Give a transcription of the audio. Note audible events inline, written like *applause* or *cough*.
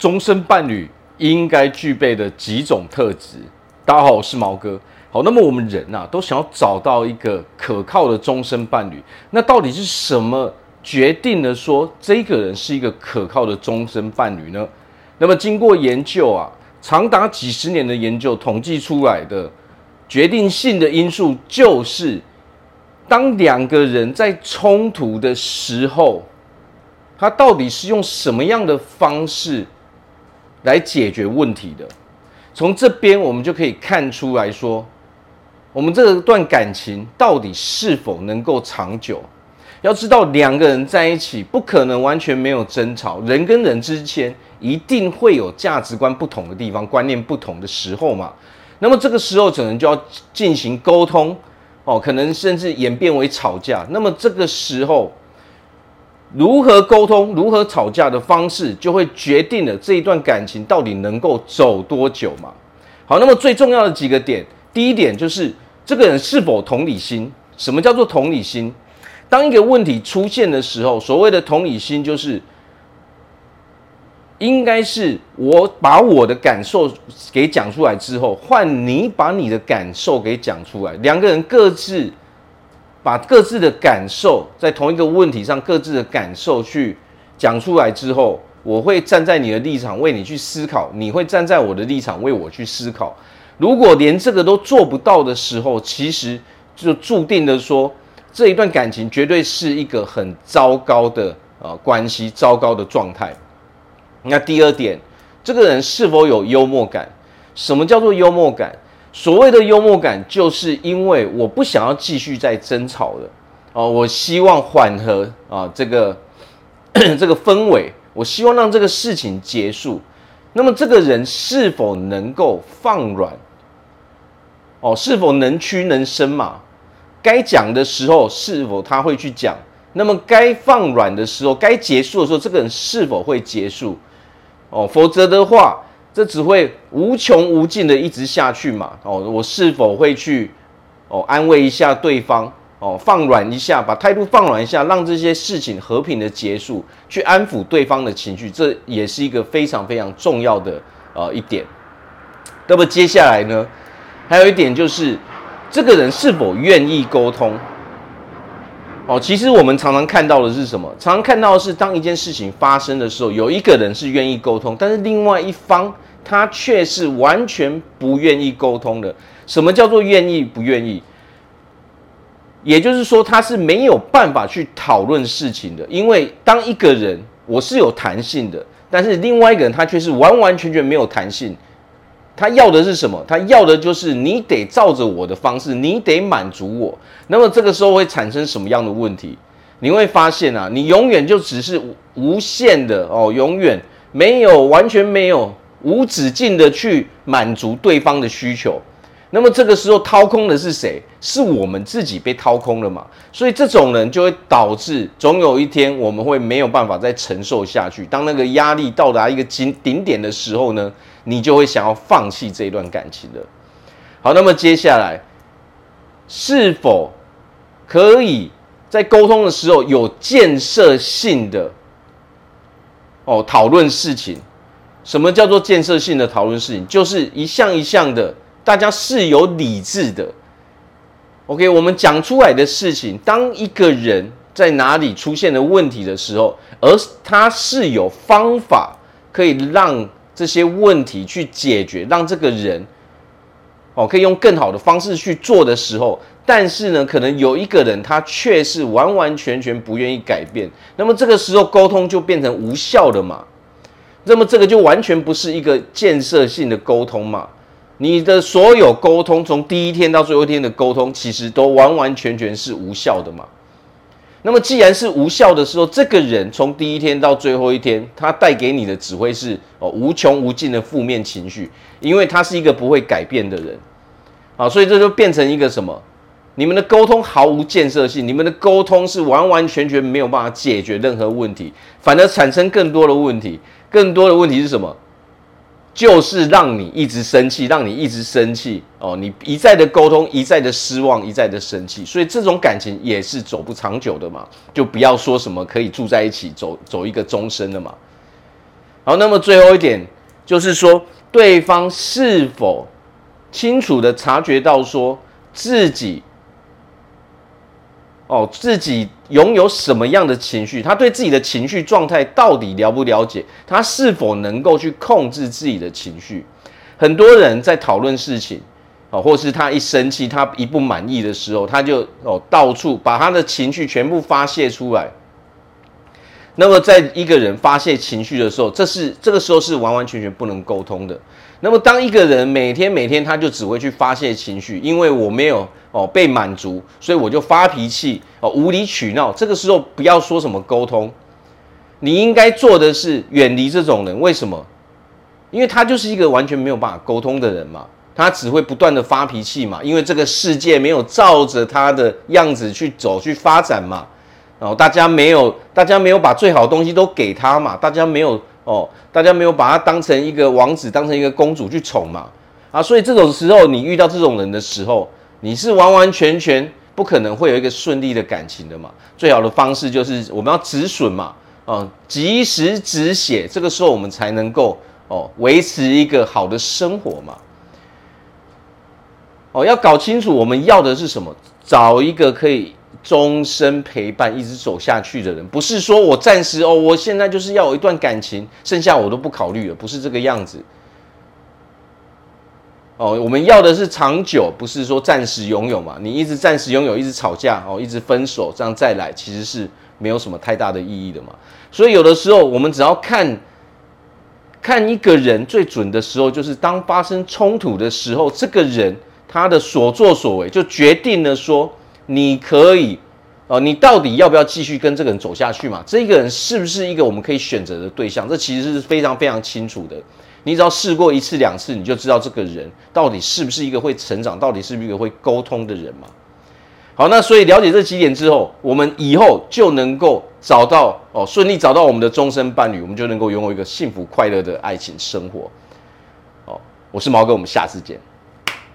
终身伴侣应该具备的几种特质。大家好，我是毛哥。好，那么我们人呐、啊，都想要找到一个可靠的终身伴侣。那到底是什么决定了说这个人是一个可靠的终身伴侣呢？那么经过研究啊，长达几十年的研究统计出来的决定性的因素，就是当两个人在冲突的时候，他到底是用什么样的方式来解决问题的？从这边我们就可以看出来说，我们这段感情到底是否能够长久？要知道，两个人在一起不可能完全没有争吵，人跟人之间一定会有价值观不同的地方、观念不同的时候嘛。那么这个时候可能就要进行沟通哦，可能甚至演变为吵架。那么这个时候，如何沟通、如何吵架的方式，就会决定了这一段感情到底能够走多久嘛。好，那么最重要的几个点，第一点就是这个人是否同理心。什么叫做同理心？当一个问题出现的时候，所谓的同理心就是，应该是我把我的感受给讲出来之后，换你把你的感受给讲出来，两个人各自。把各自的感受在同一个问题上，各自的感受去讲出来之后，我会站在你的立场为你去思考，你会站在我的立场为我去思考。如果连这个都做不到的时候，其实就注定的说这一段感情绝对是一个很糟糕的呃关系，糟糕的状态。那第二点，这个人是否有幽默感？什么叫做幽默感？所谓的幽默感，就是因为我不想要继续再争吵了哦，我希望缓和啊这个 *clears throat* 这个氛围，我希望让这个事情结束。那么这个人是否能够放软？哦，是否能屈能伸嘛？该讲的时候是否他会去讲？那么该放软的时候，该结束的时候，这个人是否会结束？哦，否则的话。这只会无穷无尽的一直下去嘛？哦，我是否会去哦安慰一下对方？哦，放软一下，把态度放软一下，让这些事情和平的结束，去安抚对方的情绪，这也是一个非常非常重要的呃一点。那么接下来呢，还有一点就是这个人是否愿意沟通？哦，其实我们常常看到的是什么？常常看到的是，当一件事情发生的时候，有一个人是愿意沟通，但是另外一方他却是完全不愿意沟通的。什么叫做愿意不愿意？也就是说，他是没有办法去讨论事情的。因为当一个人我是有弹性的，但是另外一个人他却是完完全全没有弹性。他要的是什么？他要的就是你得照着我的方式，你得满足我。那么这个时候会产生什么样的问题？你会发现啊，你永远就只是无限的哦，永远没有完全没有无止境的去满足对方的需求。那么这个时候掏空的是谁？是我们自己被掏空了嘛？所以这种人就会导致总有一天我们会没有办法再承受下去。当那个压力到达一个顶顶点的时候呢，你就会想要放弃这一段感情的。好，那么接下来是否可以在沟通的时候有建设性的哦讨论事情？什么叫做建设性的讨论事情？就是一项一项的，大家是有理智的。OK，我们讲出来的事情，当一个人在哪里出现了问题的时候，而他是有方法可以让。这些问题去解决，让这个人哦可以用更好的方式去做的时候，但是呢，可能有一个人他却是完完全全不愿意改变，那么这个时候沟通就变成无效的嘛。那么这个就完全不是一个建设性的沟通嘛。你的所有沟通，从第一天到最后一天的沟通，其实都完完全全是无效的嘛。那么既然是无效的时候，这个人从第一天到最后一天，他带给你的只会是哦无穷无尽的负面情绪，因为他是一个不会改变的人，啊，所以这就变成一个什么？你们的沟通毫无建设性，你们的沟通是完完全全没有办法解决任何问题，反而产生更多的问题，更多的问题是什么？就是让你一直生气，让你一直生气哦，你一再的沟通，一再的失望，一再的生气，所以这种感情也是走不长久的嘛。就不要说什么可以住在一起，走走一个终身的嘛。好，那么最后一点就是说，对方是否清楚的察觉到说自己，哦，自己拥有什么样的情绪，他对自己的情绪状态到底了不了解？他是否能够去控制自己的情绪？很多人在讨论事情，哦，或是他一生气，他一不满意的时候，他就哦到处把他的情绪全部发泄出来。那么，在一个人发泄情绪的时候，这是这个时候是完完全全不能沟通的。那么，当一个人每天每天他就只会去发泄情绪，因为我没有哦被满足，所以我就发脾气哦无理取闹。这个时候不要说什么沟通，你应该做的是远离这种人。为什么？因为他就是一个完全没有办法沟通的人嘛，他只会不断的发脾气嘛，因为这个世界没有照着他的样子去走去发展嘛，然后大家没有，大家没有把最好的东西都给他嘛，大家没有哦，大家没有把他当成一个王子，当成一个公主去宠嘛，啊，所以这种时候你遇到这种人的时候，你是完完全全不可能会有一个顺利的感情的嘛，最好的方式就是我们要止损嘛，啊，及时止血，这个时候我们才能够。哦，维持一个好的生活嘛。哦，要搞清楚我们要的是什么，找一个可以终身陪伴、一直走下去的人，不是说我暂时哦，我现在就是要有一段感情，剩下我都不考虑了，不是这个样子。哦，我们要的是长久，不是说暂时拥有嘛。你一直暂时拥有，一直吵架哦，一直分手，这样再来其实是没有什么太大的意义的嘛。所以有的时候我们只要看。看一个人最准的时候，就是当发生冲突的时候，这个人他的所作所为就决定了说，你可以，哦，你到底要不要继续跟这个人走下去嘛？这个人是不是一个我们可以选择的对象？这其实是非常非常清楚的。你只要试过一次两次，你就知道这个人到底是不是一个会成长，到底是不是一个会沟通的人嘛？好，那所以了解这几点之后，我们以后就能够找到哦，顺利找到我们的终身伴侣，我们就能够拥有一个幸福快乐的爱情生活。哦，我是毛哥，我们下次见。